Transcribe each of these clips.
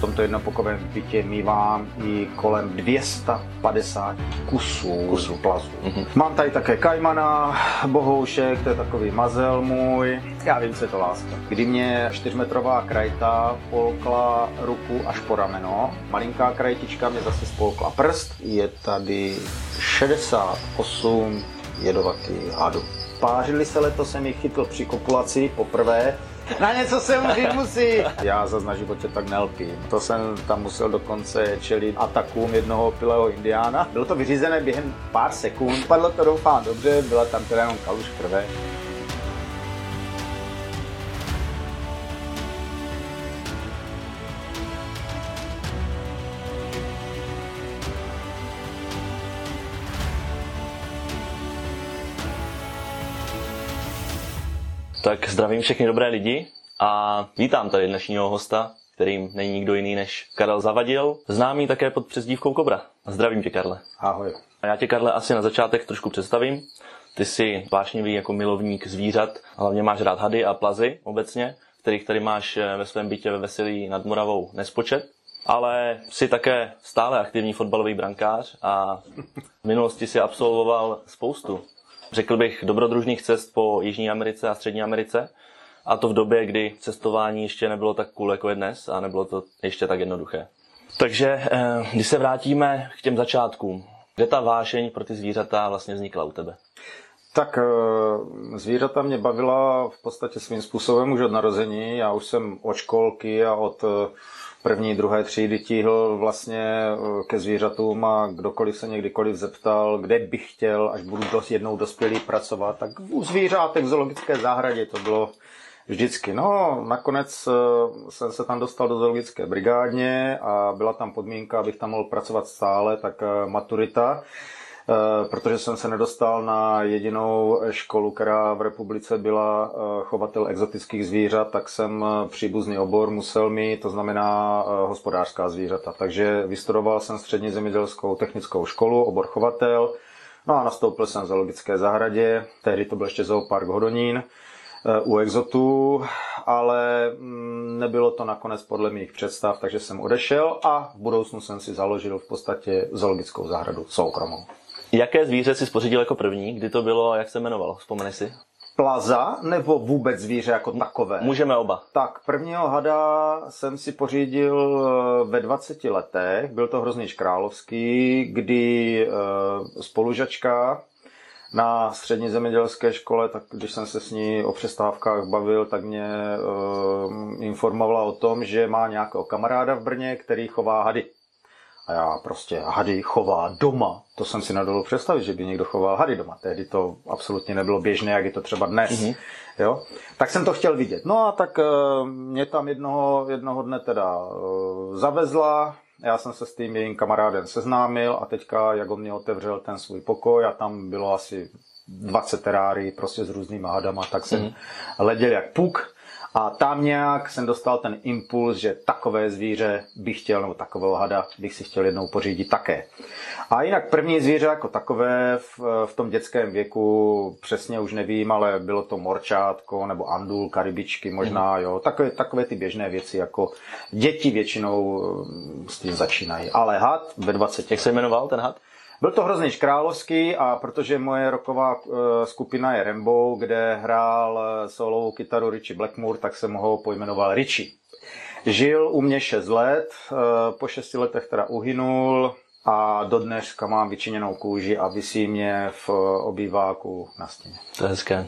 v tomto jednopokovém bytě mývám i kolem 250 kusů, kusů plazu. Mm-hmm. Mám tady také kajmana, bohoušek, to je takový mazel můj. Já vím, co je to láska. Kdy mě čtyřmetrová krajta polkla ruku až po rameno, malinká krajtička mě zase spolkla prst, je tady 68 jedovatých hadů. Pářili se letos, jsem jich chytl při kopulaci poprvé, na něco se umřít musí. Já zase na životě tak nelpím. To jsem tam musel dokonce čelit atakům jednoho opilého indiána. Bylo to vyřízené během pár sekund. Padlo to doufám dobře, byla tam teda jenom kaluž krve. Tak zdravím všechny dobré lidi a vítám tady dnešního hosta, kterým není nikdo jiný než Karel Zavadil, známý také pod přezdívkou Kobra. Zdravím tě, Karle. Ahoj. A já tě, Karle, asi na začátek trošku představím. Ty jsi vášnivý jako milovník zvířat, hlavně máš rád hady a plazy obecně, kterých tady máš eh, ve svém bytě ve Veselí nad Moravou nespočet. Ale jsi také stále aktivní fotbalový brankář a v minulosti si absolvoval spoustu řekl bych, dobrodružných cest po Jižní Americe a Střední Americe. A to v době, kdy cestování ještě nebylo tak cool jako je dnes a nebylo to ještě tak jednoduché. Takže eh, když se vrátíme k těm začátkům, kde ta vášeň pro ty zvířata vlastně vznikla u tebe? Tak eh, zvířata mě bavila v podstatě svým způsobem už od narození. Já už jsem od školky a od eh, první, druhé třídy tíhl vlastně eh, ke zvířatům a kdokoliv se někdykoliv zeptal, kde bych chtěl, až budu dost jednou dospělý pracovat, tak u zvířátek v zoologické zahradě to bylo vždycky. No, nakonec eh, jsem se tam dostal do zoologické brigádně a byla tam podmínka, abych tam mohl pracovat stále, tak eh, maturita. Eh, protože jsem se nedostal na jedinou školu, která v republice byla eh, chovatel exotických zvířat, tak jsem eh, příbuzný obor musel mít, to znamená hospodářská zvířata. Takže vystudoval jsem střední zemědělskou technickou školu, obor chovatel, no a nastoupil jsem v zoologické zahradě, tehdy to byl ještě zoopark Hodonín, u exotů, ale mm, nebylo to nakonec podle mých představ, takže jsem odešel a v budoucnu jsem si založil v podstatě zoologickou zahradu soukromou. Jaké zvíře si spořídil jako první? Kdy to bylo a jak se jmenovalo? Vzpomeneš si? Plaza nebo vůbec zvíře jako takové? Můžeme oba. Tak, prvního hada jsem si pořídil eh, ve 20 letech. Byl to hrozný královský, kdy eh, spolužačka na střední zemědělské škole, tak když jsem se s ní o přestávkách bavil, tak mě uh, informovala o tom, že má nějakého kamaráda v Brně, který chová hady. A já prostě hady chová doma. To jsem si nedolů představit, že by někdo choval hady doma. Tehdy to absolutně nebylo běžné, jak je to třeba dnes. Mm-hmm. Jo? Tak jsem to chtěl vidět. No a tak uh, mě tam jednoho, jednoho dne teda uh, zavezla, já jsem se s tím jejím kamarádem seznámil a teďka, jak on mě otevřel ten svůj pokoj a tam bylo asi 20 terárií prostě s různými hadama, tak jsem mm-hmm. leděl jak puk a tam nějak jsem dostal ten impuls, že takové zvíře bych chtěl, nebo takového hada bych si chtěl jednou pořídit také. A jinak první zvíře jako takové v, v tom dětském věku přesně už nevím, ale bylo to morčátko nebo andul, karibičky možná, mm. jo. Takové, takové ty běžné věci, jako děti většinou s tím začínají. Ale had ve 20. Jak se jmenoval ten had? Byl to hrozný královský a protože moje roková eh, skupina je Rainbow, kde hrál eh, solovou kytaru Richie Blackmore, tak jsem ho pojmenoval Richie. Žil u mě 6 let, eh, po 6 letech teda uhynul, a do dneška mám vyčiněnou kůži a vysí mě v obýváku na stěně. To je hezké.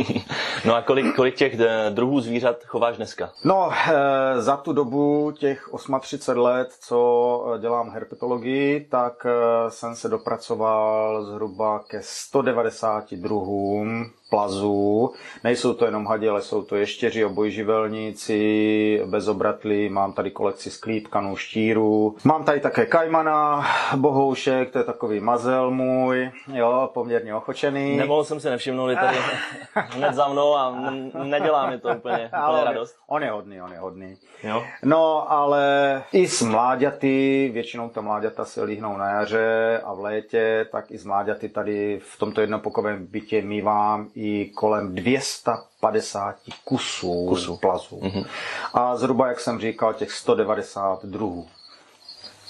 no a kolik, kolik těch eh, druhů zvířat chováš dneska? No, eh, za tu dobu těch 38 let, co eh, dělám herpetologii, tak jsem se dopracoval zhruba ke 190 druhům plazů. Nejsou to jenom hadi, ale jsou to ještěři, obojživelníci, bezobratlí, mám tady kolekci sklípkanů, štírů. Mám tady také kajmana, bohoušek, to je takový mazel můj, jo, poměrně ochočený. Nemohl jsem si nevšimnout, tady hned za mnou a nedělá mi to úplně, úplně radost. On je hodný, on je hodný. Jo. No, ale i s mláďaty, většinou ta mláďata se líhnou na jaře a v létě, tak i s mláďaty tady v tomto jednopokovém bytě mývám i kolem 250 kusů, kusů. plazů. Mm-hmm. A zhruba, jak jsem říkal, těch 190 druhů.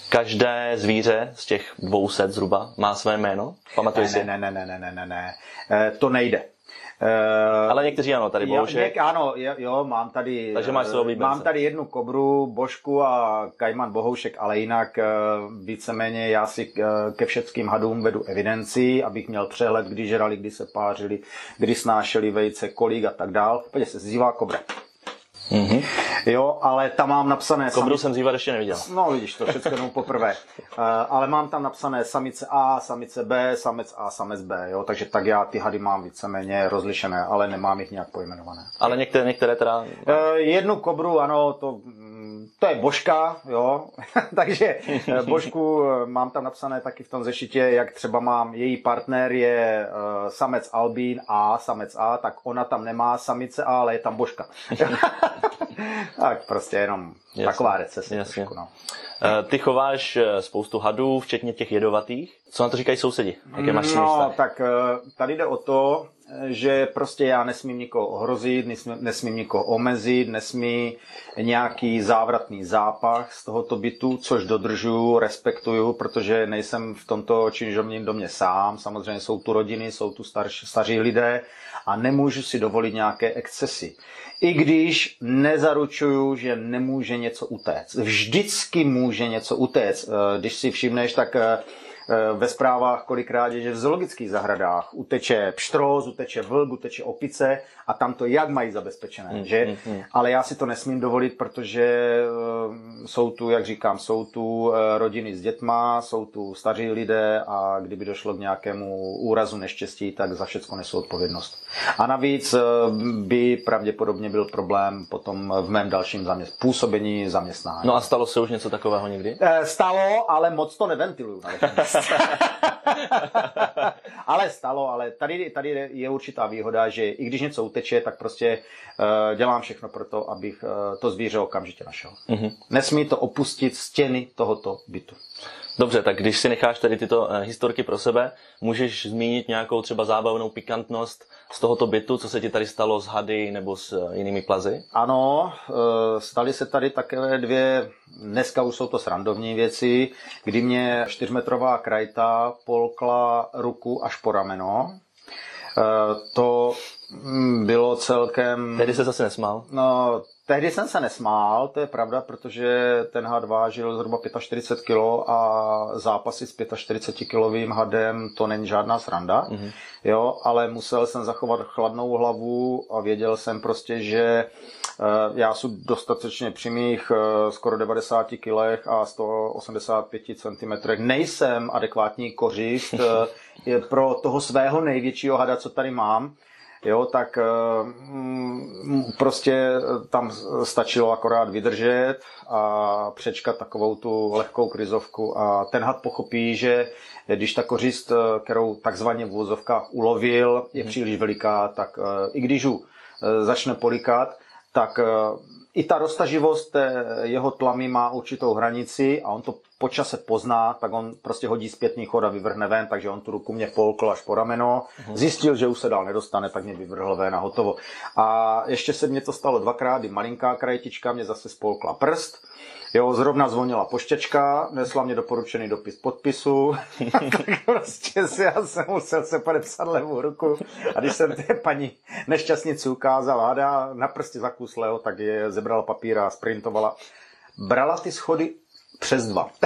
Každé zvíře z těch 200 zhruba má své jméno? Pamatuješ ne, si? Ne, ne, ne, ne, ne, ne, ne. E, to nejde. Uh, Ale někteří ano, tady Boušek. ano, jo, mám tady, Takže máš svého mám tady jednu kobru, Božku a Kajman Bohoušek, ale jinak uh, víceméně já si uh, ke všetkým hadům vedu evidenci, abych měl přehled, kdy žrali, kdy se pářili, kdy snášeli vejce, kolik a tak dál. Pojď se zývá kobra. Mm-hmm. Jo, ale tam mám napsané... Kobru jsem zývat ještě neviděl. No vidíš, to všechno jenom poprvé. Uh, ale mám tam napsané samice A, samice B, samec A, samec B, jo, takže tak já ty hady mám víceméně rozlišené, ale nemám jich nějak pojmenované. Ale některé, některé teda... Uh, jednu kobru, ano, to to je božka, jo, takže eh, božku eh, mám tam napsané taky v tom zešitě, jak třeba mám, její partner je uh, samec Albín A, samec A, tak ona tam nemá samice A, ale je tam božka. tak prostě jenom Jasně. taková recese. Jasně. Trošku, no. Ty chováš spoustu hadů, včetně těch jedovatých. Co na to říkají sousedi? Jaké máš no, tak tady jde o to, že prostě já nesmím nikoho ohrozit, nesmím, nesmím nikoho omezit, nesmí nějaký závratný zápach z tohoto bytu, což dodržuju, respektuju, protože nejsem v tomto činžovním domě sám. Samozřejmě jsou tu rodiny, jsou tu starší, staří lidé a nemůžu si dovolit nějaké excesy. I když nezaručuju, že nemůže něco utéct. Vždycky může něco utéct. Když si všimneš, tak Eh, ve zprávách kolikrát je, že v zoologických zahradách uteče pštros, uteče vlk, uteče opice a tam to jak mají zabezpečené, mm, že? Mm, mm. Ale já si to nesmím dovolit, protože eh, jsou tu, jak říkám, jsou tu eh, rodiny s dětma, jsou tu staří lidé a kdyby došlo k nějakému úrazu neštěstí, tak za všechno nesou odpovědnost. A navíc by pravděpodobně byl problém potom v mém dalším zaměst- působení zaměstnání. No a stalo se už něco takového někdy? Stalo, ale moc to neventiluju. ale stalo, ale tady, tady je určitá výhoda, že i když něco uteče, tak prostě uh, dělám všechno pro to, abych uh, to zvíře okamžitě našel. Mm-hmm. Nesmí to opustit stěny tohoto bytu. Dobře, tak když si necháš tady tyto uh, historky pro sebe, můžeš zmínit nějakou třeba zábavnou pikantnost z tohoto bytu, co se ti tady stalo s hady nebo s uh, jinými plazy? Ano, uh, staly se tady takové dvě, dneska už jsou to srandovní věci, kdy mě čtyřmetrová krajta polkla ruku až po rameno. To mm, bylo celkem... Tedy se zase nesmál? No, Tehdy jsem se nesmál, to je pravda, protože ten had vážil zhruba 45 kg a zápasy s 45 kilovým hadem to není žádná sranda, mm-hmm. jo, ale musel jsem zachovat chladnou hlavu a věděl jsem prostě, že eh, já jsem dostatečně při mých eh, skoro 90 kg a 185 cm nejsem adekvátní kořist eh, pro toho svého největšího hada, co tady mám. Jo, tak mm, prostě tam stačilo akorát vydržet a přečkat takovou tu lehkou krizovku. A ten had pochopí, že když ta kořist, kterou takzvaně v vozovkách ulovil, je mhm. příliš veliká, tak i když ju začne polikat, tak i ta roztaživost jeho tlamy má určitou hranici a on to po čase pozná, tak on prostě hodí zpětný chod a vyvrhne ven, takže on tu ruku mě polkl až po rameno, mhm. zjistil, že už se dál nedostane, tak mě vyvrhl ven a hotovo. A ještě se mě to stalo dvakrát, kdy malinká krajtička mě zase spolkla prst, Jo, zrovna zvonila poštěčka, nesla mě doporučený dopis podpisu, tak prostě si já jsem musel se podepsat levou ruku a když jsem té paní nešťastnici ukázal hada na prstě zakuslého, tak je zebrala papír a sprintovala. Brala ty schody přes dva.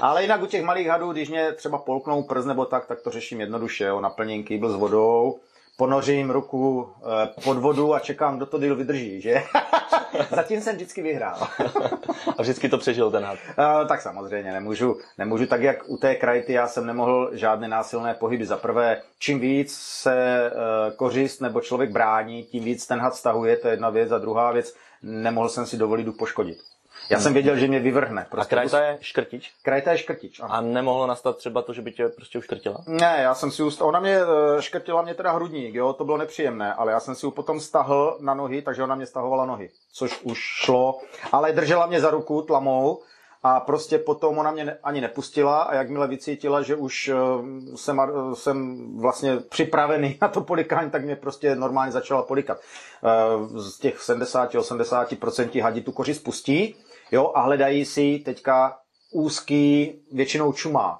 Ale jinak u těch malých hadů, když mě třeba polknou prst nebo tak, tak to řeším jednoduše. Jo. Naplním kýbl s vodou, ponořím ruku eh, pod vodu a čekám, kdo to díl vydrží, že? Zatím jsem vždycky vyhrál. a vždycky to přežil ten had? Uh, tak samozřejmě, nemůžu, nemůžu tak, jak u té krajty já jsem nemohl žádné násilné pohyby. Za prvé, čím víc se uh, kořist nebo člověk brání, tím víc ten had stahuje, to je jedna věc. A druhá věc, nemohl jsem si dovolit poškodit. Já jsem věděl, že mě vyvrhne. Prostě a krajta je škrtič? Krajta je škrtič, ano. A nemohlo nastat třeba to, že by tě prostě uškrtila? Ne, já jsem si ust... Ona mě eh, škrtila mě teda hrudník, jo, to bylo nepříjemné, ale já jsem si ji potom stahl na nohy, takže ona mě stahovala nohy, což už šlo, ale držela mě za ruku tlamou a prostě potom ona mě ne, ani nepustila a jakmile vycítila, že už uh, jsem, uh, jsem vlastně připravený na to polikání, tak mě prostě normálně začala polikat. Uh, z těch 70-80% hadí tu koři spustí jo, a hledají si teďka úzký většinou čumák.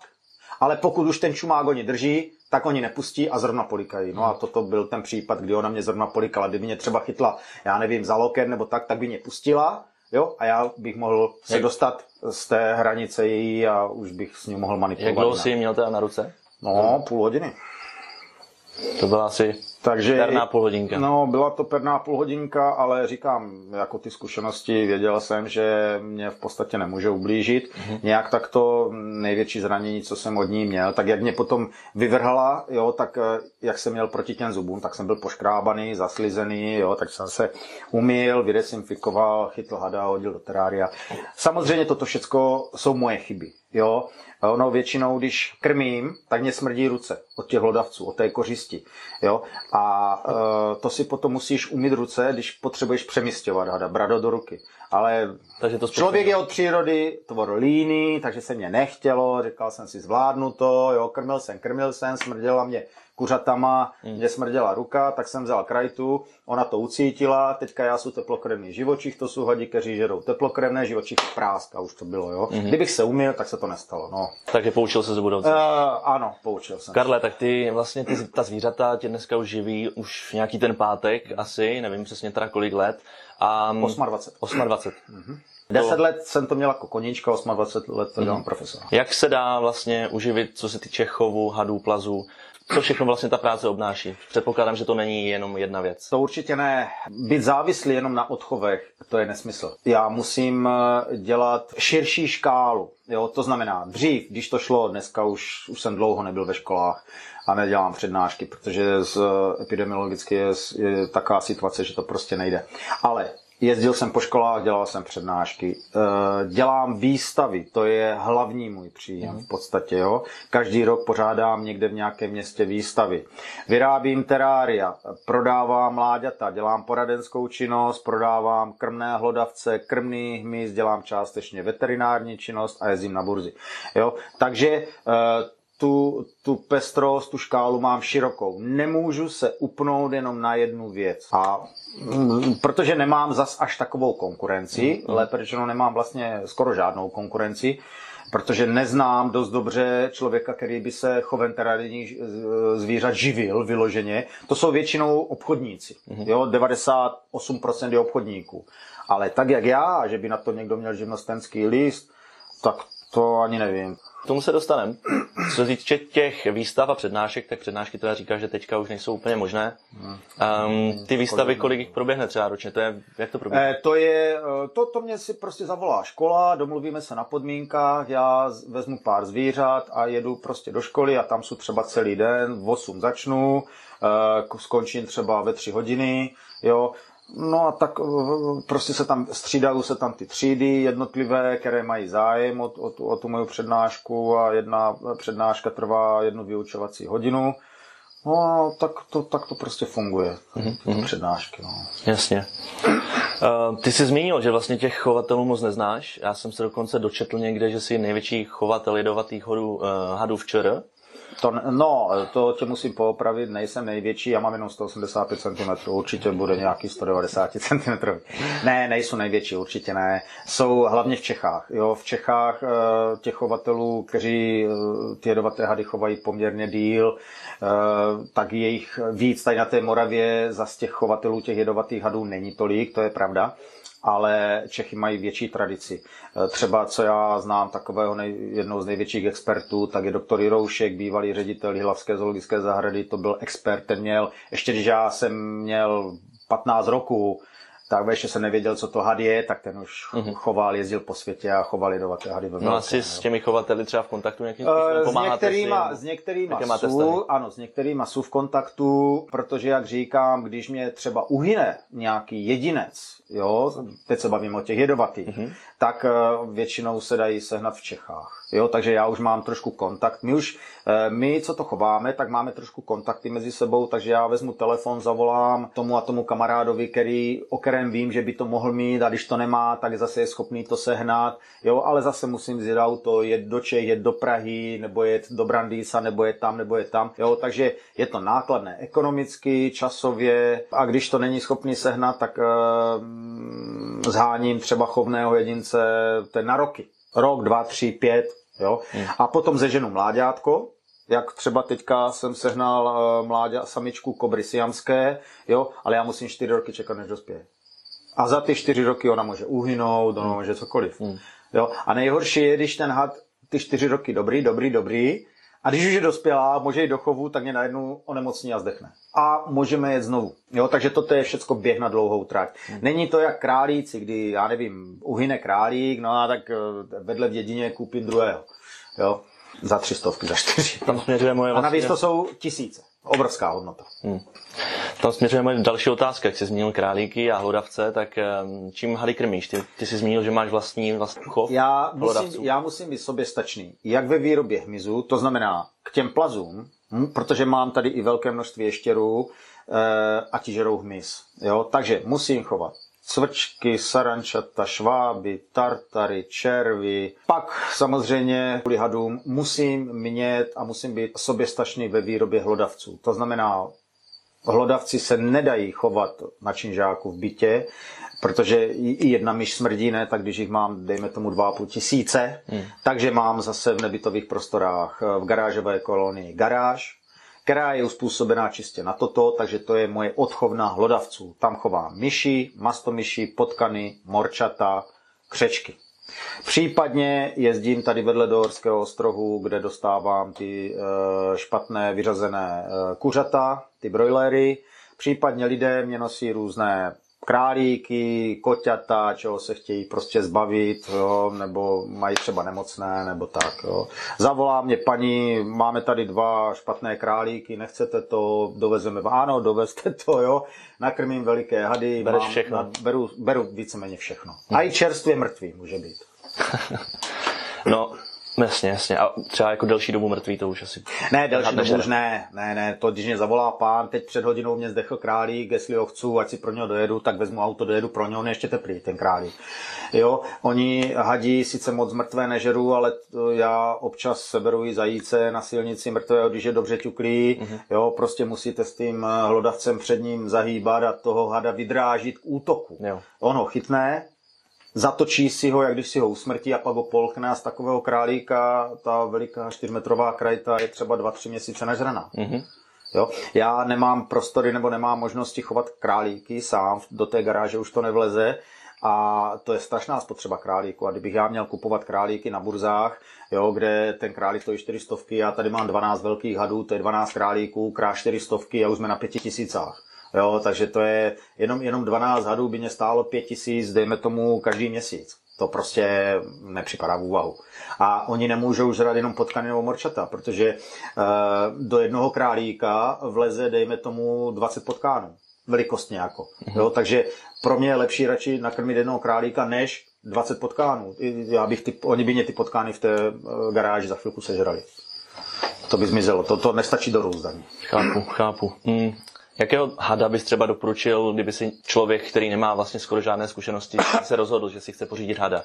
Ale pokud už ten čumák oni drží, tak oni nepustí a zrovna polikají. No a toto byl ten případ, kdy ona mě zrovna polikala. Kdyby mě třeba chytla, já nevím, za loket nebo tak, tak by mě pustila, jo, a já bych mohl se Jak? dostat z té hranice její a už bych s ní mohl manipulovat. Jak dlouho jsi měl teda na ruce? No, půl hodiny. To byla asi takže, perná půlhodinka. No, byla to perná půlhodinka, ale říkám, jako ty zkušenosti věděl jsem, že mě v podstatě nemůže ublížit. Mm-hmm. Nějak tak to největší zranění, co jsem od ní měl, tak jak mě potom vyvrhala, jo, tak eh, jak jsem měl proti těm zubům, tak jsem byl poškrábaný, zaslizený, jo, tak jsem se umyl, vydesinfikoval, chytl hada, hodil do terária. Samozřejmě toto všechno jsou moje chyby, jo. Ono většinou, když krmím, tak mě smrdí ruce od těch hlodavců, od té kořisti. Jo? A e, to si potom musíš umít ruce, když potřebuješ přemysťovat hada, brado do ruky. Ale takže to člověk je od přírody tvor líný, takže se mě nechtělo, říkal jsem si zvládnu to, jo, krmil jsem, krmil jsem, smrděla mě kuřatama, hmm. mě smrděla ruka, tak jsem vzal krajtu, ona to ucítila, teďka já jsem teplokrevný živočich, to jsou hadi, kteří žerou teplokrevné, živočich práska už to bylo, jo. Hmm. Kdybych se uměl, tak se to nestalo, no. Takže poučil se z budoucna. Uh, ano, poučil jsem. Karle, tak ty vlastně ty, ta zvířata tě dneska už živí už nějaký ten pátek asi, nevím přesně teda kolik let. A, 28. 28. Mm-hmm. 10 to... let jsem to měl jako koníčka, 28 let to dělám mm-hmm. profesor. Jak se dá vlastně uživit, co se týče chovu, hadů, plazů? Co všechno vlastně ta práce obnáší. Předpokládám, že to není jenom jedna věc. To určitě ne. Být závislý jenom na odchovech, to je nesmysl. Já musím eh, dělat širší škálu. Jo, to znamená, dřív, když to šlo, dneska už, už jsem dlouho nebyl ve školách a nedělám přednášky, protože z epidemiologicky je, je taková situace, že to prostě nejde. Ale Jezdil jsem po školách, dělal jsem přednášky, eh, dělám výstavy, to je hlavní můj příjem v podstatě. Jo? Každý rok pořádám někde v nějakém městě výstavy. Vyrábím terária, prodávám mláďata, dělám poradenskou činnost, prodávám krmné hlodavce, krmný hmyz, dělám částečně veterinární činnost a jezdím na burzy. Jo? Takže eh, tu, tu pestrost, tu škálu mám širokou. Nemůžu se upnout jenom na jednu věc. A mm, protože nemám zas až takovou konkurenci, mm, mm. lépe řečeno nemám vlastně skoro žádnou konkurenci, protože neznám dost dobře člověka, který by se chovem terénních zvířat živil vyloženě. To jsou většinou obchodníci. Mm-hmm. Jo, 98% je obchodníků. Ale tak jak já, že by na to někdo měl živnostenský list, tak to ani nevím. K tomu se dostaneme. Co se týče těch výstav a přednášek, tak přednášky teda říká, že teďka už nejsou úplně možné. Um, ty výstavy, kolik jich proběhne třeba ročně? To je, jak to proběhne? Eh, to je, eh, to, to mě si prostě zavolá škola, domluvíme se na podmínkách, já vezmu pár zvířat a jedu prostě do školy a tam jsou třeba celý den, v 8 začnu, eh, skončím třeba ve 3 hodiny, jo, No a tak eh, prostě se tam střídají se tam ty třídy jednotlivé, které mají zájem o, o, tu, o tu moju přednášku a jedna přednáška trvá jednu vyučovací hodinu. No a tak to, tak to prostě funguje, mm-hmm. přednášky. No. Jasně. Uh, ty jsi zmínil, že vlastně těch chovatelů moc neznáš. Já jsem se dokonce dočetl někde, že jsi největší chovatel jedovatých hadů, uh, hadů v ČR. To, no, to tě musím poopravit, nejsem největší, já mám jenom 185 cm, určitě bude nějaký 190 cm. Ne, nejsou největší, určitě ne. Jsou hlavně v Čechách. Jo, v Čechách eh, těch chovatelů, kteří eh, ty jedovaté hady chovají poměrně díl, eh, tak je jich víc. Tady na té Moravě z těch chovatelů těch jedovatých hadů není tolik, to je pravda ale Čechy mají větší tradici. E, třeba, co já znám takového nej, jednou z největších expertů, tak je doktor Jiroušek, bývalý ředitel Hlavské zoologické zahrady, to byl expert, ten měl, ještě když já jsem měl 15 roků, tak ještě jsem nevěděl, co to had je, tak ten už mm-hmm. choval, jezdil po světě a choval jedovaté hady ve No asi s těmi chovateli třeba v kontaktu nějakým způsobem uh, s některýma, s některýma jsou, ano, s některýma jsou v kontaktu, protože jak říkám, když mě třeba uhyne nějaký jedinec, jo, teď se bavím o těch jedovatých, mm-hmm. Tak uh, většinou se dají sehnat v Čechách. Jo, takže já už mám trošku kontakt. My už, eh, my, co to chováme, tak máme trošku kontakty mezi sebou, takže já vezmu telefon, zavolám tomu a tomu kamarádovi, který, o kterém vím, že by to mohl mít a když to nemá, tak zase je schopný to sehnat, jo, ale zase musím vzít auto, jet do Čech, jet do Prahy, nebo jet do Brandýsa, nebo jet tam, nebo jet tam, jo, takže je to nákladné ekonomicky, časově a když to není schopný sehnat, tak uh, zháním třeba chovného jedince ten na roky. Rok, dva, tři, pět, jo. Hmm. A potom zeženu mláďátko, jak třeba teďka jsem sehnal uh, mládě samičku kobry siamské, jo, ale já musím čtyři roky čekat, než dospěje. A za ty čtyři roky ona může uhynout, ona může cokoliv. Hmm. Jo? A nejhorší je, když ten had ty čtyři roky dobrý, dobrý, dobrý, a když už je dospělá, může jít do chovu, tak mě najednou onemocní a zdechne. A můžeme jet znovu. Jo, takže toto je všechno běh na dlouhou trať. Hmm. Není to jak králíci, kdy, já nevím, uhyne králík, no a tak eh, vedle v dědině koupím druhého. Jo, za tři stovky, za čtyři. Tam moje. A navíc to jsou tisíce. Obrovská hodnota. Hmm. Tam směřuje moje další otázka. Jak jsi zmínil králíky a hlodavce, tak čím hady krmíš? Ty, ty jsi zmínil, že máš vlastní, vlastní chov já musím, já musím být soběstačný. Jak ve výrobě hmyzu, to znamená k těm plazům, hm, protože mám tady i velké množství ještěrů e, a ti žerou hmyz. Jo? Takže musím chovat cvrčky, sarančata, šváby, tartary, červy. Pak samozřejmě kvůli hadům musím mět a musím být soběstačný ve výrobě hlodavců. To znamená, hlodavci se nedají chovat na činžáku v bytě, protože i jedna myš smrdí, ne, tak když jich mám, dejme tomu 2,5 tisíce, hmm. takže mám zase v nebytových prostorách v garážové kolonii garáž, která je uspůsobená čistě na toto, takže to je moje odchovna hlodavců. Tam chovám myši, mastomyši, potkany, morčata, křečky. Případně jezdím tady vedle do Horského ostrohu, kde dostávám ty eh, špatné vyřazené eh, kuřata, ty brojlery. Případně lidé mě nosí různé králíky, koťata, čeho se chtějí prostě zbavit, jo, nebo mají třeba nemocné, nebo tak. Jo. Zavolá mě paní, máme tady dva špatné králíky, nechcete to, dovezeme. Ano, dovezte to, jo. Nakrmím veliké hady, Bereš mám, všechno. Na, beru, beru víceméně všechno. A i čerstvě mrtvý může být. no, Jasně, jasně. A třeba jako delší dobu mrtvý to už asi. Ne, delší dobu už ne, ne, ne. To, když mě zavolá pán, teď před hodinou mě zdechl králík, jestli ho chci, ať si pro něho dojedu, tak vezmu auto, dojedu pro něho, on je ještě teplý, ten králík. Jo, oni hadí sice moc mrtvé nežeru, ale já občas seberu i zajíce na silnici mrtvé, když je dobře ťuklý, mm-hmm. jo, prostě musíte s tím hlodavcem před ním zahýbat a toho hada vydrážit k útoku. Jo. On ho chytne, zatočí si ho, jak když si ho usmrtí a pak ho polchne a z takového králíka ta veliká čtyřmetrová krajta je třeba dva, tři měsíce nažraná. Mm-hmm. Jo? Já nemám prostory nebo nemám možnosti chovat králíky sám, do té garáže už to nevleze, a to je strašná spotřeba králíku. A kdybych já měl kupovat králíky na burzách, jo, kde ten králík stojí 400, já tady mám 12 velkých hadů, to je 12 králíků, krát 400 a už jsme na 5000. Jo, takže to je jenom, jenom 12 hadů by mě stálo 5 tisíc, dejme tomu každý měsíc. To prostě nepřipadá v úvahu. A oni nemůžou žrat jenom potkany nebo morčata, protože uh, do jednoho králíka vleze, dejme tomu, 20 potkánů. Velikostně jako. Mm-hmm. Jo, takže pro mě je lepší radši nakrmit jednoho králíka, než 20 potkánů. Já bych ty, oni by mě ty potkány v té uh, garáži za chvilku sežrali. To by zmizelo. To, to nestačí do růzdaní. Chápu, chápu. Hmm. Jakého hada bys třeba doporučil, kdyby si člověk, který nemá vlastně skoro žádné zkušenosti, se rozhodl, že si chce pořídit hada?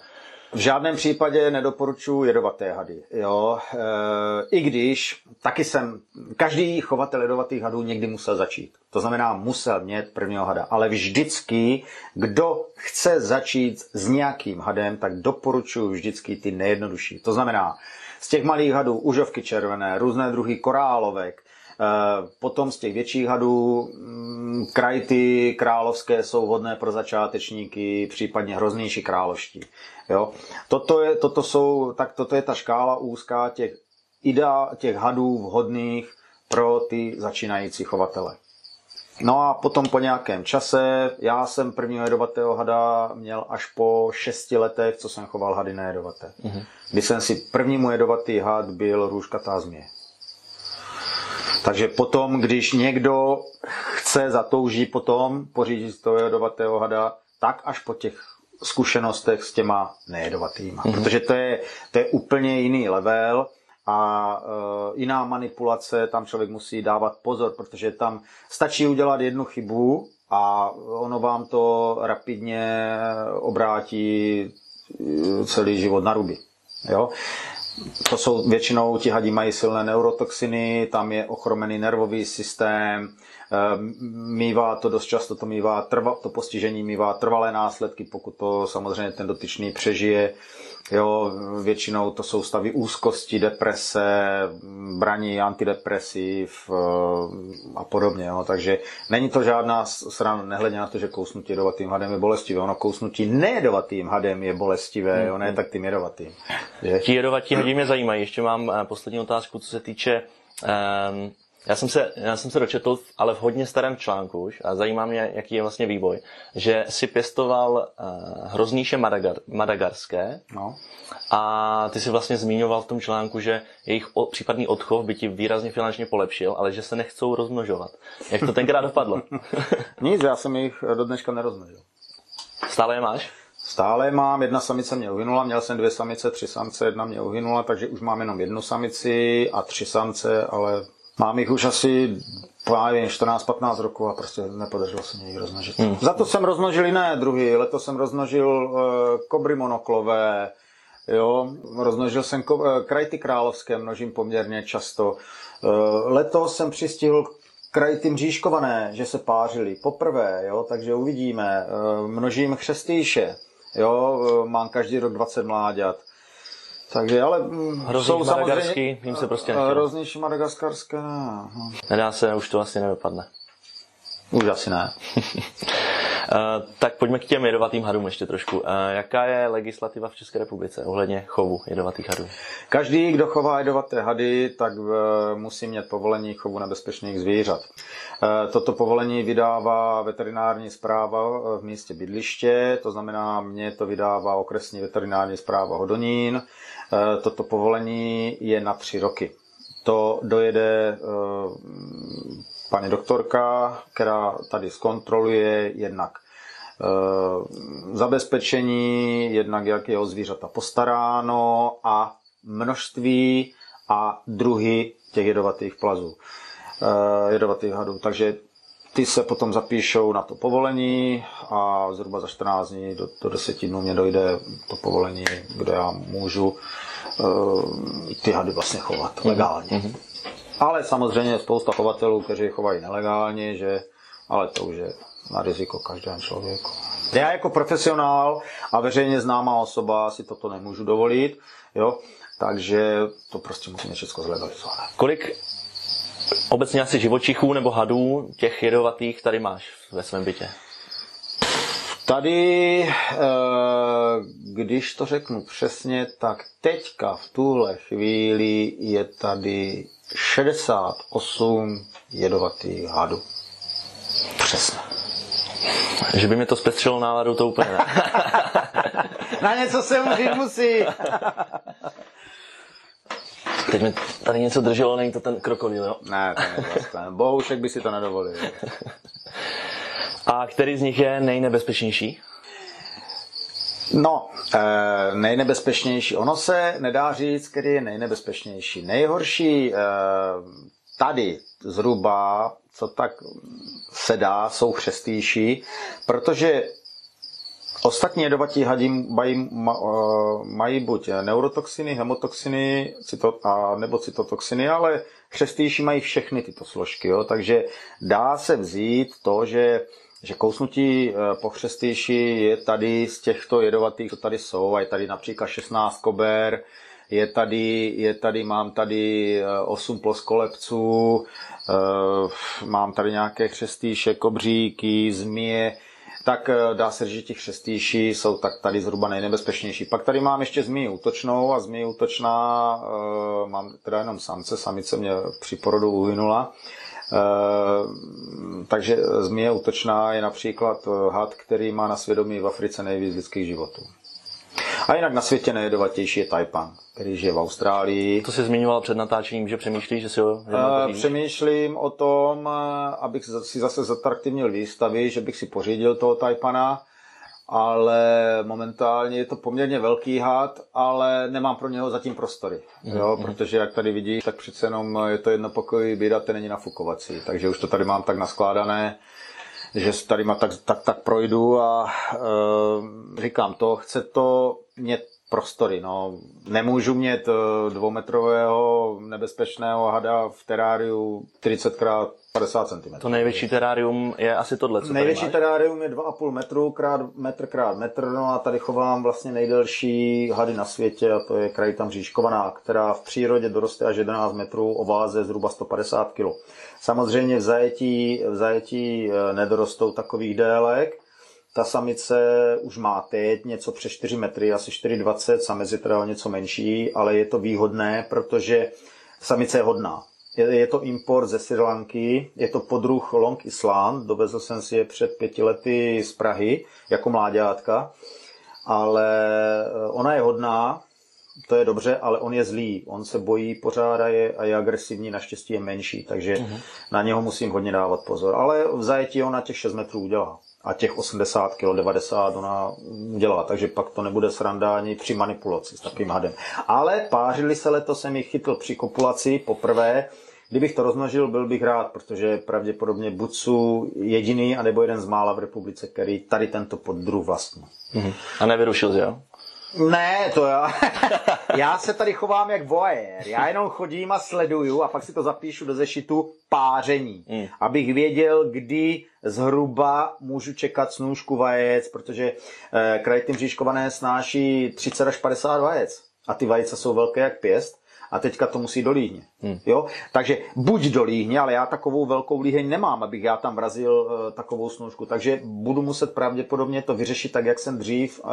V žádném případě nedoporučuji jedovaté hady. Jo? E, I když taky jsem, každý chovatel jedovatých hadů někdy musel začít. To znamená, musel mít prvního hada. Ale vždycky, kdo chce začít s nějakým hadem, tak doporučuji vždycky ty nejjednodušší. To znamená, z těch malých hadů užovky červené, různé druhy korálovek, potom z těch větších hadů mm, krajty královské jsou vhodné pro začátečníky, případně hroznější královští. Jo? Toto, je, toto, jsou, tak toto je ta škála úzká těch, idea těch hadů vhodných pro ty začínající chovatele. No a potom po nějakém čase, já jsem prvního jedovatého hada měl až po šesti letech, co jsem choval hady nejedovaté. Mm-hmm. Kdy jsem si první můj jedovatý had byl růžkatá změ. Takže potom, když někdo chce, zatouží potom pořídit toho jedovatého hada, tak až po těch zkušenostech s těma nejedovatýma. Mm-hmm. Protože to je, to je úplně jiný level a uh, jiná manipulace, tam člověk musí dávat pozor, protože tam stačí udělat jednu chybu a ono vám to rapidně obrátí celý život na ruby. Jo? To jsou většinou ti hadi mají silné neurotoxiny, tam je ochromený nervový systém, Ehm, mývá to dost často, to, mývá trva, to postižení mývá trvalé následky, pokud to samozřejmě ten dotyčný přežije. Jo, většinou to jsou stavy úzkosti, deprese, braní antidepresiv ehm, a podobně. Jo. Takže není to žádná srana, nehledě na to, že kousnutí jedovatým hadem je bolestivé. Ono kousnutí nejedovatým hadem je bolestivé, jo, ne mm-hmm. tak tím jedovatým. Je. Ti jedovatí hadi mě zajímají. Ještě mám eh, poslední otázku, co se týče um já jsem, se, já jsem se dočetl, ale v hodně starém článku už, a zajímá mě, jaký je vlastně vývoj, že si pěstoval uh, hroznýše madagar, madagarské no. a ty si vlastně zmiňoval v tom článku, že jejich o, případný odchov by ti výrazně finančně polepšil, ale že se nechcou rozmnožovat. Jak to tenkrát dopadlo? Nic, já jsem jich do dneška nerozmnožil. Stále je máš? Stále mám, jedna samice mě uhynula, měl jsem dvě samice, tři samce, jedna mě uhynula, takže už mám jenom jednu samici a tři samce, ale Mám jich už asi 14-15 roků a prostě nepodařilo se mě jich rozmnožit. Hmm. Za to jsem rozmnožil jiné druhy. Letos jsem rozmnožil uh, kobry monoklové, jo, rozmnožil jsem ko- uh, krajty královské, množím poměrně často. Uh, letos jsem přistihl krajty mřížkované, že se pářily poprvé, jo, takže uvidíme. Uh, množím chřestýše, jo, uh, mám každý rok 20 mláďat. Takže, ale mm, Hrozný jsou samozřejmě... jim se prostě nechtělo. Hroznější madagaskarské, no. Nedá se, už to asi nevypadne. Už asi ne. Uh, tak pojďme k těm jedovatým hadům ještě trošku. Uh, jaká je legislativa v České republice ohledně chovu jedovatých hadů? Každý, kdo chová jedovaté hady, tak uh, musí mít povolení chovu nebezpečných zvířat. Toto povolení vydává veterinární zpráva v místě bydliště, to znamená, mě to vydává okresní veterinární zpráva Hodonín. Toto povolení je na tři roky. To dojede paní doktorka, která tady zkontroluje jednak Eh, zabezpečení, jednak jak je o zvířata postaráno a množství a druhy těch jedovatých plazů, eh, jedovatých hadů. Takže ty se potom zapíšou na to povolení a zhruba za 14 dní do, do 10 dnů mě dojde to povolení, kde já můžu uh, ty hady vlastně chovat mm-hmm. legálně. Mm-hmm. Ale samozřejmě je spousta chovatelů, kteří chovají nelegálně, že, ale to už je na riziko každému člověku. Já jako profesionál a veřejně známá osoba si toto nemůžu dovolit, jo, takže to prostě musíme všechno zlegalizovat. Kolik obecně asi živočichů nebo hadů těch jedovatých tady máš ve svém bytě? Tady, eh, když to řeknu přesně, tak teďka v tuhle chvíli je tady 68 jedovatých hadů. Přesně. Že by mi to zpestřilo náladu, to úplně ne. Na něco se užít musí. Teď mi tady něco drželo, není to ten krokodýl, jo? Ne, to není vlastně. Bohušek by si to nedovolil. A který z nich je nejnebezpečnější? No, e, nejnebezpečnější. Ono se nedá říct, který je nejnebezpečnější. Nejhorší e, tady zhruba co tak se dá, jsou chřestýši, protože Ostatní jedovatí hadi mají, mají buď neurotoxiny, hemotoxiny cyto, a, nebo cytotoxiny, ale chřestýši mají všechny tyto složky. Jo? Takže dá se vzít to, že, že kousnutí e, po chřestýši je tady z těchto jedovatých, co tady jsou, a je tady například 16 kober, je tady, je tady, mám tady 8 e, ploskolepců, Eh, mám tady nějaké chřestýše, kobříky, zmije, tak eh, dá se říct, že ti chřestýši jsou tak tady zhruba nejnebezpečnější. Pak tady mám ještě zmiji útočnou a zmiji útočná eh, mám teda jenom samce, samice mě při porodu uhynula. takže zmije útočná je například had, který má na svědomí v Africe nejvíc lidských životů. A jinak na světě nejjedovatější je Taipan, který žije v Austrálii. To jsi zmiňoval před natáčením, že přemýšlíš, že si ho uh, Přemýšlím o tom, eh, abych si zase zatraktivnil výstavy, že bych si pořídil toho Taipana, ale momentálně je to poměrně velký had, ale nemám pro něho zatím prostory, mm, jo, mm. protože jak tady vidíš, tak přece jenom je to jednopokojový byt a ten není nafukovací, takže už to tady mám tak naskládané, že tady tak, tak, tak projdu a e, říkám to, chce to mě prostory. No, nemůžu mít eh, dvoumetrového nebezpečného hada v teráriu 40 x 50 cm. To největší terárium je asi tohle, co Největší terárium je 2,5 metru krát metr krát metr, no a tady chovám vlastně nejdelší hady na světě a to je tam říškovaná, která v přírodě doroste až 11 metrů o váze zhruba 150 kg. Samozřejmě v zajetí, v zajetí eh, nedorostou takových délek, ta samice už má teď něco přes 4 metry, asi 4,20, samec je teda o něco menší, ale je to výhodné, protože samice je hodná. Je, je to import ze Sri Lanky, je to podruh Long Island, dovezl jsem si je před pěti lety z Prahy jako mláďátka, ale eh, ona je hodná, to je dobře, ale on je zlý, on se bojí pořád a je, a je agresivní, naštěstí je menší, takže uh-huh. na něho musím hodně dávat pozor. Ale v zajetí on na těch 6 metrů udělá a těch 80 kg, 90 ona dělá, takže pak to nebude sranda ani při manipulaci s takovým hadem. Ale pářili se letos, jsem jich chytl při kopulaci poprvé, Kdybych to rozmnožil, byl bych rád, protože pravděpodobně buď jsou jediný, anebo jeden z mála v republice, který tady tento poddruh vlastní. Mm-hmm. A nevyrušil, jo? Ne, to já. já se tady chovám jak voyeur. Já jenom chodím a sleduju a pak si to zapíšu do zešitu páření. Mm. Abych věděl, kdy zhruba můžu čekat snůžku vajec, protože eh, krajtým říškované snáší 30 až 50 vajec. A ty vajce jsou velké jak pěst a teďka to musí do líhně. Hmm. Jo? Takže buď do líhně, ale já takovou velkou líheň nemám, abych já tam vrazil uh, takovou snůžku. Takže budu muset pravděpodobně to vyřešit tak, jak jsem dřív uh,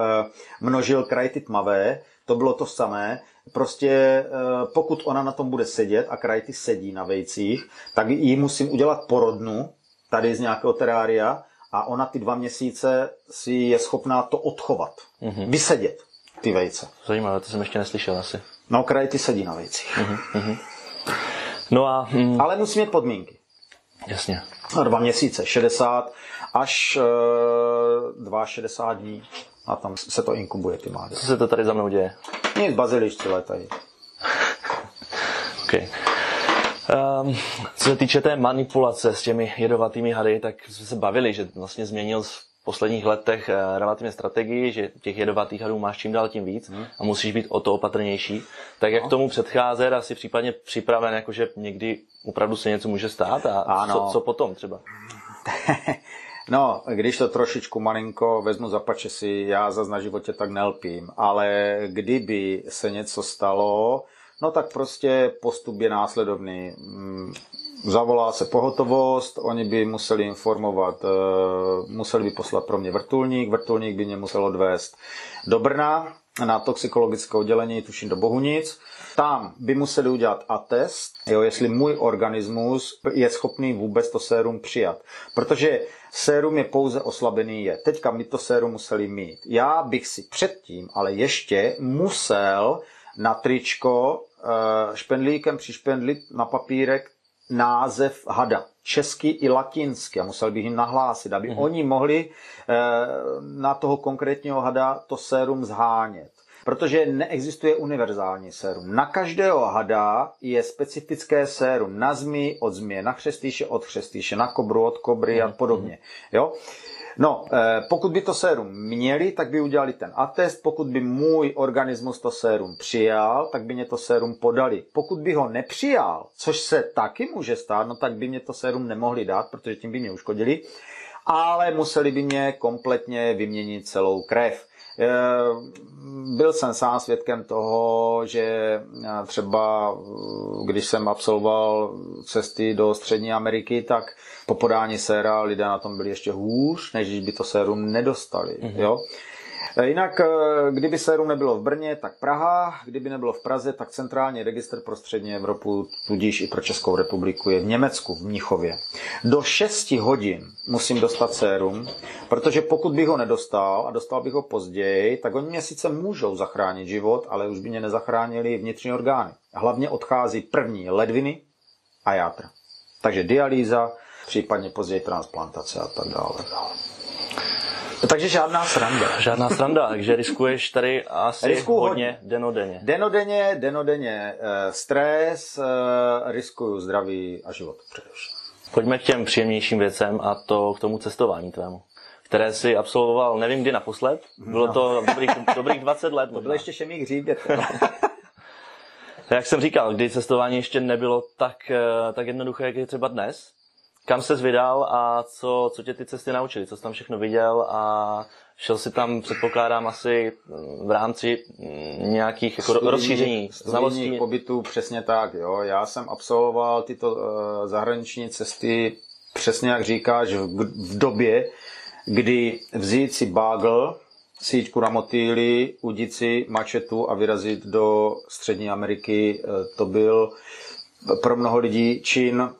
množil krajty tmavé, to bylo to samé. Prostě uh, pokud ona na tom bude sedět a krajty sedí na vejcích, tak ji musím udělat porodnu, tady z nějakého terária, a ona ty dva měsíce si je schopná to odchovat, mm-hmm. vysedět ty vejce. Zajímavé, to jsem ještě neslyšel asi. No, ty sedí na vejcích. Uh-huh, No a... Mm, Ale musí mít podmínky. Jasně. Dva měsíce, 60 až uh, 62 dní. A tam se to inkubuje, ty mládě. Co se to tady za mnou děje? Nic, bazilišci letají. okay. Um, co se týče té manipulace s těmi jedovatými hady, tak jsme se bavili, že vlastně změnil posledních letech eh, relativně strategii, že těch jedovatých hadů máš čím dál tím víc hmm. a musíš být o to opatrnější. Tak jak no. tomu předcházet, asi případně připraven, jakože někdy opravdu se něco může stát a ano. co, co potom třeba? No, když to trošičku malinko vezmu za pače si, já za na životě tak nelpím, ale kdyby se něco stalo, no tak prostě postup je následovný. Zavolá se pohotovost, oni by museli informovat, eh, museli by poslat pro mě vrtulník, vrtulník by mě musel odvést do Brna na toxikologické oddělení, tuším do Bohunic. Tam by museli udělat atest, jo, jestli můj organismus je schopný vůbec to sérum přijat. Protože sérum je pouze oslabený je. Teďka my to sérum museli mít. Já bych si předtím, ale ještě musel na tričko eh, špendlíkem přišpendlit na papírek název hada, česky i latinsky, a musel bych jim nahlásit, aby mm. oni mohli eh, na toho konkrétního hada to sérum zhánět. Protože neexistuje univerzální sérum. Na každého hada je specifické sérum. Na zmi od změ, na chřestýše od chřestýše, na kobru od kobry a mhm. podobně. Jo? No, eh, pokud by to sérum měli, tak by udělali ten atest. Pokud by můj organismus to sérum přijal, tak by mě to sérum podali. Pokud by ho nepřijal, což se taky může stát, no tak by mě to sérum nemohli dát, protože tím by mě uškodili, ale museli by mě kompletně vyměnit celou krev. Eh, byl jsem sám svědkem toho, že eh, třeba když jsem absolvoval cesty do Střední Ameriky, tak po podání séra lidé na tom byli ještě hůř, než když by to sérum nedostali. Mm-hmm. Jo? E, jinak, e, kdyby sérum nebylo v Brně, tak Praha, kdyby nebylo v Praze, tak centrální registr pro střední Evropu, tudíž i pro Českou republiku, je v Německu, v Mnichově. Do 6 hodin musím dostat sérum, protože pokud bych ho nedostal a dostal bych ho později, tak oni mě sice můžou zachránit život, ale už by mě nezachránili vnitřní orgány. Hlavně odchází první ledviny a játra. Takže dialýza, případně později transplantace a tak dále. Takže žádná sranda. Žádná sranda, takže riskuješ tady asi Riskuju hodně, hodně denodenně. Denodenně, denodenně eh, stres, eh, riskuju zdraví a život především. Pojďme k těm příjemnějším věcem a to k tomu cestování tvému které si absolvoval, nevím kdy naposled, bylo no. to dobrých, dobrých 20 let. To bylo ještě šemých hříbět. Jak jsem říkal, kdy cestování ještě nebylo tak, eh, tak jednoduché, jak je třeba dnes. Kam se vydal a co, co tě ty cesty naučily? Co jsi tam všechno viděl a šel si tam, předpokládám, asi v rámci nějakých jako studijní, rozšíření znalostí? pobytů, přesně tak. Jo. Já jsem absolvoval tyto uh, zahraniční cesty přesně jak říkáš, v, v době, kdy vzít si bagel, síťku na motýly, udit si mačetu a vyrazit do Střední Ameriky, eh, to byl pro mnoho lidí čin eh,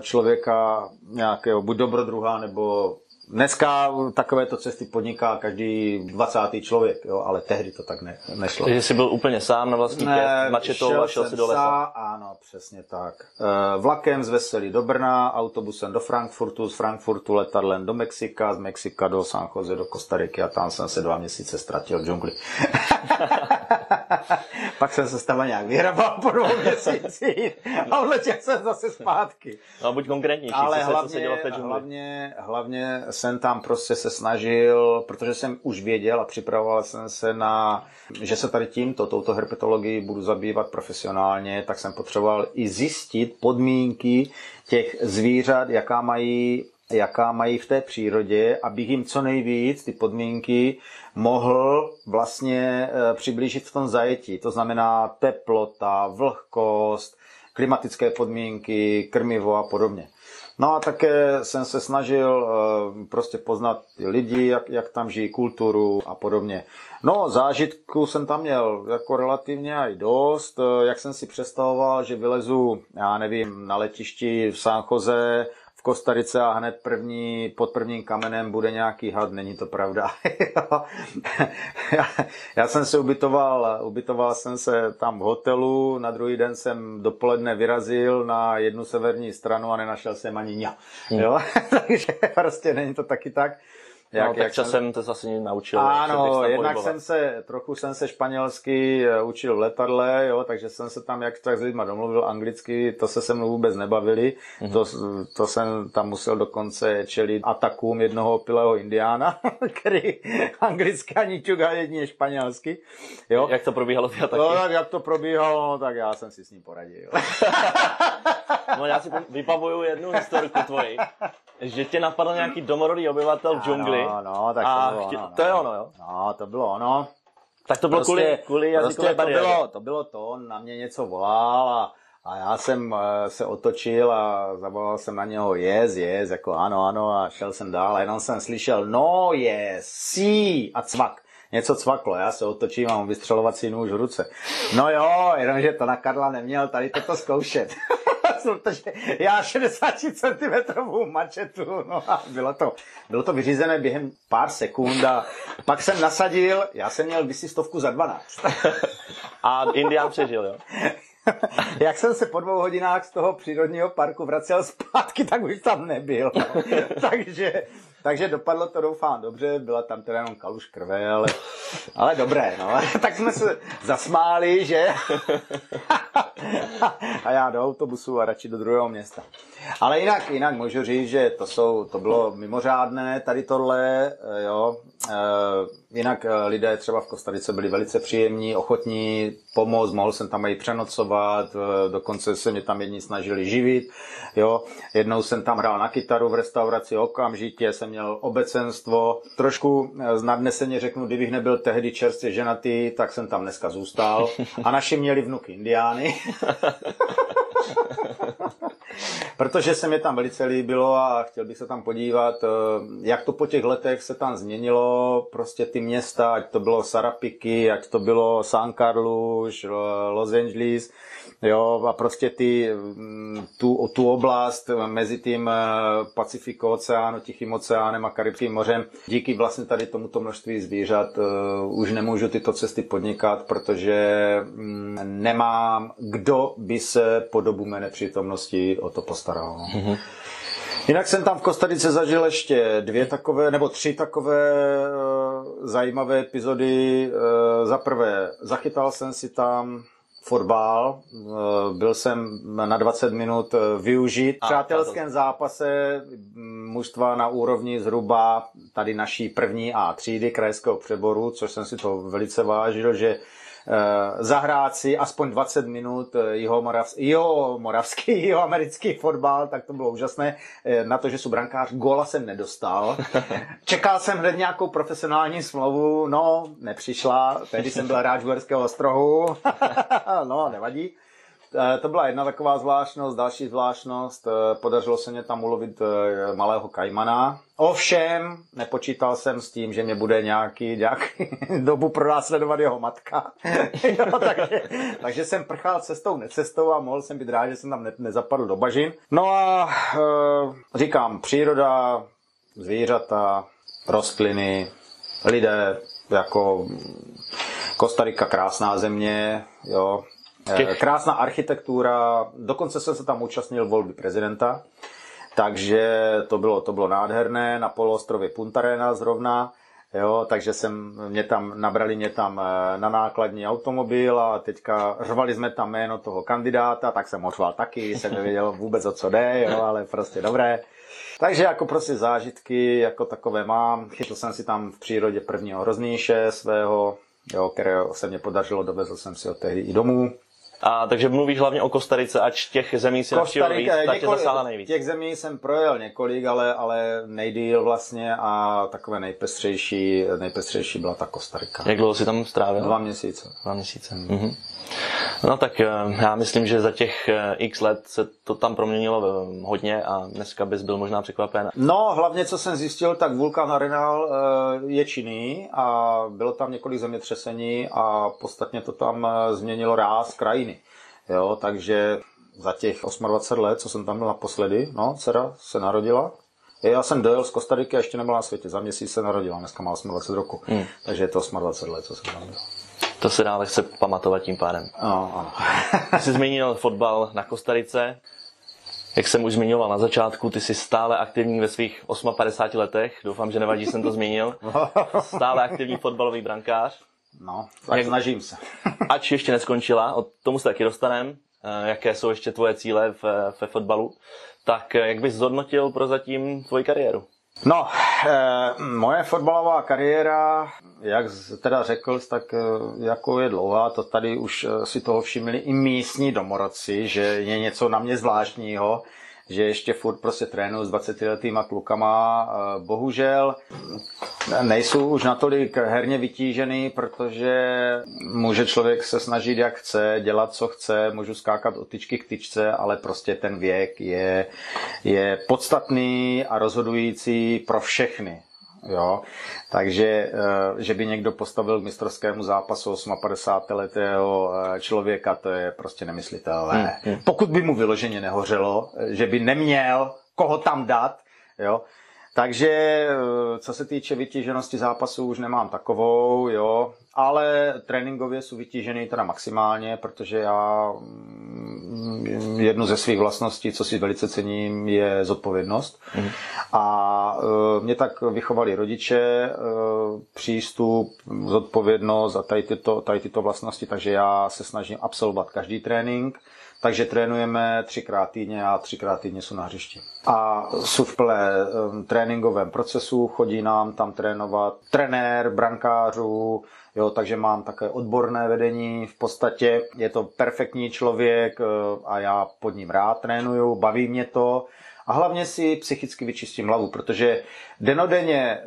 člověka nějakého buď dobrodruha nebo Dneska takovéto cesty podniká každý 20. člověk, jo, ale tehdy to tak ne, nešlo. Takže jsi byl úplně sám na vlastní ne, mačetou a šel si do lesa? Ano, přesně tak. E, vlakem z Veselí do Brna, autobusem do Frankfurtu, z Frankfurtu letadlem do Mexika, z Mexika do San Jose, do Kostariky a tam jsem se dva měsíce ztratil v džungli. Pak jsem se toho nějak vyhrabal po dvou měsících a odletěl jsem zase zpátky. No buď konkrétnější, ale co hlavně, se, co se dělo v té džungli. Hlavně, hlavně jsem tam prostě se snažil, protože jsem už věděl a připravoval jsem se na, že se tady tímto, touto herpetologií budu zabývat profesionálně, tak jsem potřeboval i zjistit podmínky těch zvířat, jaká mají jaká mají v té přírodě, abych jim co nejvíc ty podmínky mohl vlastně eh, přiblížit v tom zajetí. To znamená teplota, vlhkost, klimatické podmínky, krmivo a podobně. No a také jsem se snažil eh, prostě poznat ty lidi, jak, jak tam žijí, kulturu a podobně. No, zážitku jsem tam měl jako relativně i dost. Eh, jak jsem si představoval, že vylezu, já nevím, na letišti v San Jose, v Kostarice a hned první, pod prvním kamenem bude nějaký had, není to pravda. já, já jsem se ubytoval, ubytoval jsem se tam v hotelu, na druhý den jsem dopoledne vyrazil na jednu severní stranu a nenašel jsem ani ňa. Hmm. Jo? Takže prostě není to taky tak. Jak, no, tak jak časem jsem... to zase naučil. Ano, jednak jsem se, trochu jsem se španělsky eh, učil v letadle, jo, takže jsem se tam jak tak s lidma domluvil anglicky, to se se mnou vůbec nebavili, mm-hmm. to, to jsem tam musel dokonce čelit atakům jednoho opilého indiána, který anglicky ani čuka jedině španělsky. Jo. Jak to probíhalo ty ataky? No, tak jak to probíhalo, no, tak já jsem si s ním poradil. no já si vypavuju jednu historiku tvoji, že tě napadl nějaký domorodý obyvatel v džungli. No, no, tak to bylo ono. To je ono, jo? No, to bylo ono. Tak to bylo prostě, kvůli, kvůli prostě to bylo, to bylo to, on na mě něco volal a, a já jsem eh, se otočil a zavolal jsem na něho yes, yes, jako ano, ano a šel jsem dál a jenom jsem slyšel no yes, sí a cvak něco cvaklo, já se otočím a mám vystřelovací nůž v ruce. No jo, jenomže to na Karla neměl tady toto zkoušet. protože já 60 cm mačetu, no a bylo to, bylo to vyřízené během pár sekund a pak jsem nasadil, já jsem měl vysistovku za 12. a Indián přežil, jo? Jak jsem se po dvou hodinách z toho přírodního parku vracel zpátky, tak už tam nebyl. takže, takže dopadlo to doufám dobře, byla tam teda jenom kaluž krve, ale, ale dobré, no. tak jsme se zasmáli, že? a já do autobusu a radši do druhého města. Ale jinak, jinak můžu říct, že to, jsou, to bylo mimořádné tady tohle, eh, jo. E, jinak eh, lidé třeba v Kostarice byli velice příjemní, ochotní pomoct, mohl jsem tam i přenocovat, dokonce se mě tam jedni snažili živit, jo. Jednou jsem tam hrál na kytaru v restauraci, okamžitě jsem měl obecenstvo. Trošku nadneseně řeknu, kdybych nebyl tehdy čerstvě ženatý, tak jsem tam dneska zůstal. A naši měli vnuky indiány. Protože se mi tam velice líbilo a chtěl bych se tam podívat, eh, jak to po těch letech se tam změnilo, prostě ty města, ať to bylo Sarapiky, ať to bylo San Carlos, Los Angeles, jo, a prostě ty, mm, tu, tu oblast mezi tím eh, Pacifikou oceánu, Tichým oceánem a Karibským mořem, díky vlastně tady tomuto množství zvířat uh, už nemůžu tyto cesty podnikat, protože um, nemám, kdo by se po dobu mé nepřítomnosti o to postaral. Mm-hmm. Jinak jsem tam v Kostarice zažil ještě dvě takové, nebo tři takové uh, zajímavé epizody. Za prvé, zachytal jsem si tam fotbal. Byl jsem na 20 minut využít v přátelském zápase mužstva na úrovni zhruba tady naší první A třídy krajského přeboru, což jsem si to velice vážil, že Eh, zahrát si aspoň 20 minut eh, jeho, moravský, jeho moravský, jeho americký fotbal, tak to bylo úžasné. Eh, na to, že jsem brankář, gola jsem nedostal. Čekal jsem hned nějakou profesionální smlouvu, no, nepřišla. Tehdy jsem byl hráč Uherského ostrohu. no, nevadí. Eh, to byla jedna taková zvláštnost. Další zvláštnost, eh, podařilo se mě tam ulovit eh, malého kajmana. Ovšem, nepočítal jsem s tím, že mě bude nějaký, nějaký dobu pronásledovat jeho matka. jo, takže, takže jsem prchal cestou, necestou a mohl jsem být rád, že jsem tam ne, nezapadl do bažin. No a e, říkám, příroda, zvířata, rostliny, lidé, jako Kostarika krásná země, jo. Krásná architektura, dokonce jsem se tam účastnil volby prezidenta, takže to bylo, to bylo nádherné, na poloostrově Puntarena zrovna, jo, takže jsem, mě tam, nabrali mě tam eh, na nákladní automobil a teďka řvali jsme tam jméno toho kandidáta, tak jsem ho řval taky, jsem nevěděl vůbec o co jde, jo, ale prostě dobré. Takže jako prostě zážitky jako takové mám. Chytl jsem si tam v přírodě prvního hroznějše svého, jo, kterého se mě podařilo, dovezl jsem si ho tehdy i domů. A takže mluvíš hlavně o Kostarice, ač těch zemí si navštívil víc, tak tě zasáhla nejvíc. Těch zemí jsem projel několik, ale, ale nejdýl vlastně a takové nejpestřejší, nejpestřejší byla ta Kostarika. Jak dlouho si tam strávil? Dva měsíce. Dva měsíce. Hmm. Mhm. No tak eh, já myslím, že za těch eh, x let se to tam proměnilo eh, hodně a dneska bys byl možná překvapen. No, hlavně co jsem zjistil, tak vulkán Arenal je činný a bylo tam několik zemětřesení a podstatně to tam změnilo ráz krajiny. Jo, takže za těch 28 let, co jsem tam byl naposledy, no, dcera se narodila, já jsem dojel z Kostariky a ještě nebyla na světě. Za měsíc se narodila, dneska má 28 roku. Hmm. Takže je to 28 let, co jsem tam byl. To se dá lehce pamatovat tím pádem. Ano, ano. jsi zmínil fotbal na Kostarice. Jak jsem už zmiňoval na začátku, ty jsi stále aktivní ve svých 58 letech. Doufám, že nevadí, že jsem to zmínil. Stále aktivní fotbalový brankář. No, tak Jak, snažím se. ač ještě neskončila, od tomu se taky dostanem, eh, jaké jsou ještě tvoje cíle ve fotbalu, tak eh, jak bys zhodnotil prozatím tvoji kariéru? No, eh, moje fotbalová kariéra, jak teda řekl, tak eh, jako je dlouhá, to tady už eh, si toho všimli i místní domorodci, že je něco na mě zvláštního, že ještě furt prostě trénuju s 20 letýma klukama. Bohužel nejsou už natolik herně vytížený, protože může člověk se snažit jak chce, dělat co chce, můžu skákat od tyčky k tyčce, ale prostě ten věk je, je podstatný a rozhodující pro všechny. Jo? Takže, eh, že by někdo postavil k mistrovskému zápasu 58 letého eh, člověka, to je prostě nemyslitelné. Hmm, hmm. Pokud by mu vyloženě nehořelo, eh, že by neměl koho tam dát, jo? Takže eh, co se týče vytíženosti zápasů, už nemám takovou, jo, ale tréninkově jsou vytížený teda maximálně, protože já mm, jednu ze svých vlastností, co si velice cením, je zodpovědnost. Mm. A e, mě tak vychovali rodiče, e, přístup, zodpovědnost a tady tyto, tady tyto vlastnosti, takže já se snažím absolvovat každý trénink takže trénujeme třikrát týdně a třikrát týdně jsou na hřišti. A jsou v plné um, tréninkovém procesu, chodí nám tam trénovat trenér, brankářů, jo, takže mám také odborné vedení. V podstatě je to perfektní člověk uh, a já pod ním rád trénuju, baví mě to a hlavně si psychicky vyčistím hlavu, protože denodenně e,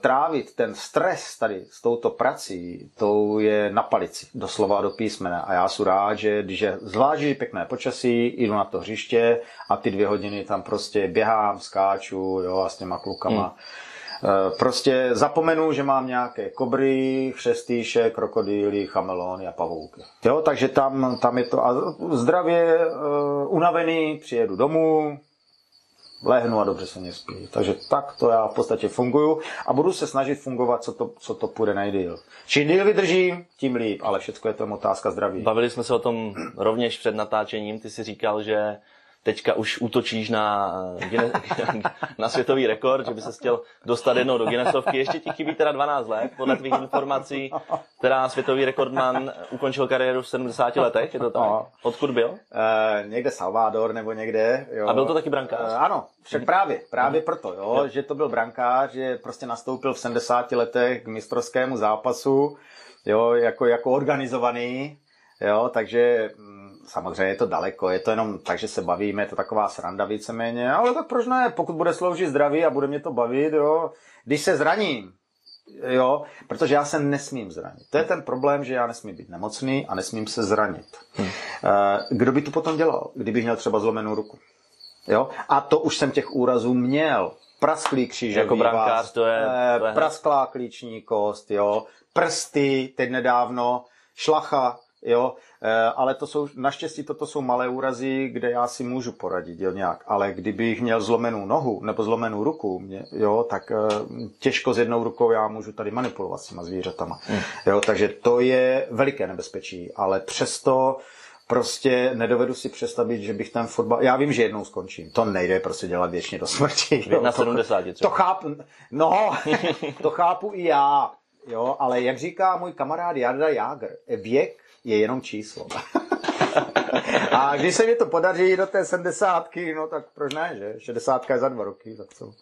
trávit ten stres tady s touto prací, to je na palici, doslova do písmene. A já jsem rád, že když je zvlášť pěkné počasí, jdu na to hřiště a ty dvě hodiny tam prostě běhám, skáču jo, a s těma klukama. Hmm. Prostě zapomenu, že mám nějaké kobry, chřestýše, krokodýly, chamelony a pavouky. Jo, takže tam, tam je to. A zdravě, uh, unavený, přijedu domů, lehnu a dobře se mě spí. Takže tak to já v podstatě funguju a budu se snažit fungovat, co to, co to půjde nejdýl. Čím díl vydržím, tím líp, ale všechno je to otázka zdraví. Bavili jsme se o tom rovněž před natáčením. Ty si říkal, že teďka už útočíš na, na světový rekord, že by se chtěl dostat jednou do Guinnessovky. Ještě ti chybí teda 12 let, podle tvých informací, která světový rekordman ukončil kariéru v 70 letech, je to tak? No. Odkud byl? E, někde Salvador nebo někde. Jo. A byl to taky brankář? E, ano, však právě, právě mm. proto, jo, jo, že to byl brankář, že prostě nastoupil v 70 letech k mistrovskému zápasu, jo, jako, jako organizovaný, jo, takže mm, samozřejmě je to daleko, je to jenom tak, že se bavíme, je to taková sranda víceméně, ale tak proč ne, pokud bude sloužit zdraví a bude mě to bavit, jo, když se zraním, jo, protože já se nesmím zranit. To je ten problém, že já nesmím být nemocný a nesmím se zranit. Hmm. Kdo by to potom dělal, kdybych měl třeba zlomenou ruku? Jo? A to už jsem těch úrazů měl. Prasklý kříž, jako brankář, to je, eh, to je... Prasklá klíční kost, jo. Prsty, teď nedávno, šlacha, jo, eh, ale to jsou, naštěstí toto jsou malé úrazy, kde já si můžu poradit, jo, nějak, ale kdybych měl zlomenou nohu nebo zlomenou ruku, mě, jo, tak eh, těžko s jednou rukou já můžu tady manipulovat s těma zvířatama, hmm. jo, takže to je veliké nebezpečí, ale přesto prostě nedovedu si představit, že bych ten fotbal... Já vím, že jednou skončím. To nejde prostě dělat věčně do smrti. Jo. Na 70 třeba. To chápu, no, to chápu i já. Jo, ale jak říká můj kamarád Jarda Jágr, věk je jenom číslo. A když se mi to podaří do té sedmdesátky, no tak proč ne, že? Šedesátka je za dva roky, tak co?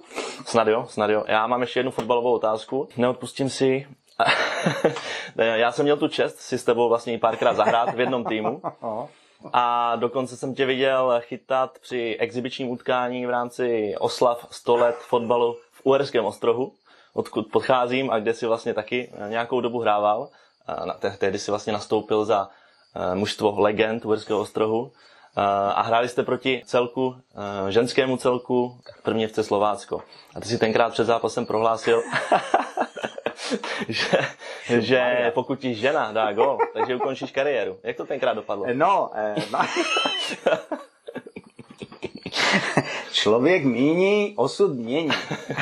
Snad jo, snad jo. Já mám ještě jednu fotbalovou otázku. Neodpustím si já jsem měl tu čest si s tebou vlastně párkrát zahrát v jednom týmu. A dokonce jsem tě viděl chytat při exibičním utkání v rámci oslav 100 let fotbalu v Uherském ostrohu, odkud podcházím a kde si vlastně taky nějakou dobu hrával. Tehdy si vlastně nastoupil za eh, mužstvo legend Uherského ostrohu eh, a hráli jste proti celku, eh, ženskému celku první FC Slovácko. A ty si tenkrát před zápasem prohlásil, že, že pokud ti žena dá gol, takže ukončíš kariéru. Jak to tenkrát dopadlo? No, eh, no. Člověk míní, osud mění.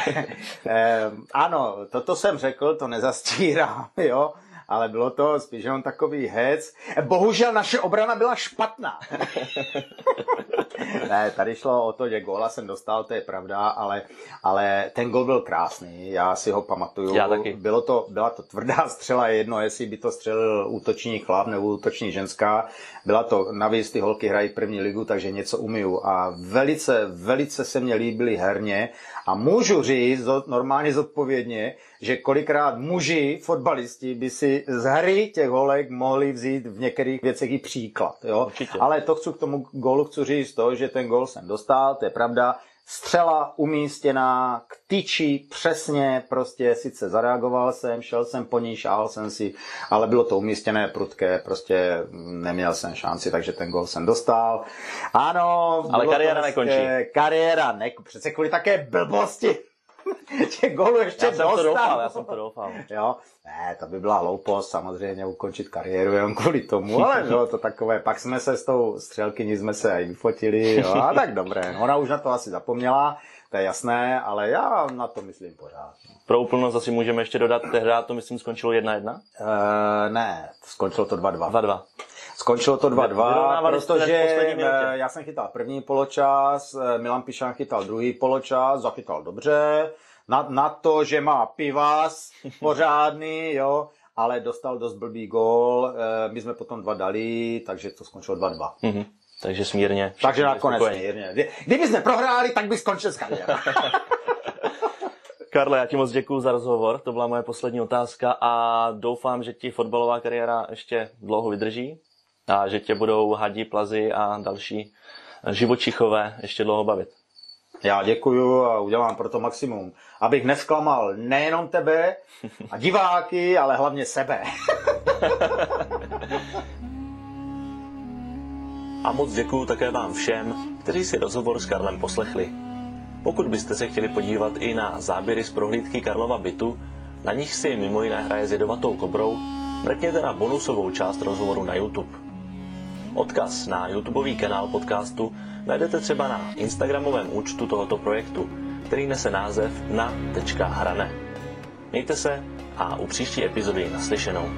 eh, ano, toto jsem řekl, to nezastírám, jo ale bylo to spíš jenom takový hec. Bohužel naše obrana byla špatná. ne, tady šlo o to, že góla jsem dostal, to je pravda, ale, ale ten gol byl krásný, já si ho pamatuju. Já taky. Bylo to, byla to tvrdá střela, jedno, jestli by to střelil útočný chlap nebo útočný ženská. Byla to, navíc ty holky hrají první ligu, takže něco umiju. A velice, velice se mně líbily herně a můžu říct normálně zodpovědně, že kolikrát muži, fotbalisti, by si z hry těch holek mohli vzít v některých věcech i příklad. Jo? Určitě. Ale to chci k tomu gólu chci říct to, že ten gól jsem dostal, to je pravda, střela umístěná k tyči přesně, prostě sice zareagoval jsem, šel jsem po ní, šál jsem si, ale bylo to umístěné prudké, prostě neměl jsem šanci, takže ten gol jsem dostal. Ano, ale kariéra nekončí. Kariéra nekončí, přece kvůli také blbosti. těch gólů ještě já jsem dostal. to doufal, já jsem to doufal. Jo, ne, to by byla hloupost samozřejmě ukončit kariéru jenom kvůli tomu, ale bylo to takové, pak jsme se s tou střelkyní jsme se i vyfotili, jo, a tak dobré, ona už na to asi zapomněla, to je jasné, ale já na to myslím pořád. Pro úplnost asi můžeme ještě dodat, tehdy to myslím skončilo 1-1? Uh, eh, ne, skončilo to 2-2. 2-2. Skončilo to 2-2, protože eh, já jsem chytal první poločas, eh, Milan Pišan chytal druhý poločas, zachytal dobře, na, na to, že má pivas pořádný, jo, ale dostal dost blbý gól, eh, my jsme potom dva dali, takže to skončilo 2-2. Mm-hmm. Takže smírně. Takže nakonec smírně. Kdyby jsme prohráli, tak by skončil s Karle, já ti moc děkuji za rozhovor, to byla moje poslední otázka a doufám, že ti fotbalová kariéra ještě dlouho vydrží a že tě budou hadí, plazy a další živočichové ještě dlouho bavit. Já děkuju a udělám pro to maximum, abych nesklamal nejenom tebe a diváky, ale hlavně sebe. a moc děkuju také vám všem, kteří si rozhovor s Karlem poslechli. Pokud byste se chtěli podívat i na záběry z prohlídky Karlova bytu, na nich si mimo jiné hraje s jedovatou kobrou, mrkněte na bonusovou část rozhovoru na YouTube. Odkaz na YouTubeový kanál podcastu najdete třeba na Instagramovém účtu tohoto projektu, který nese název na.hrane. Mějte se a u příští epizody naslyšenou.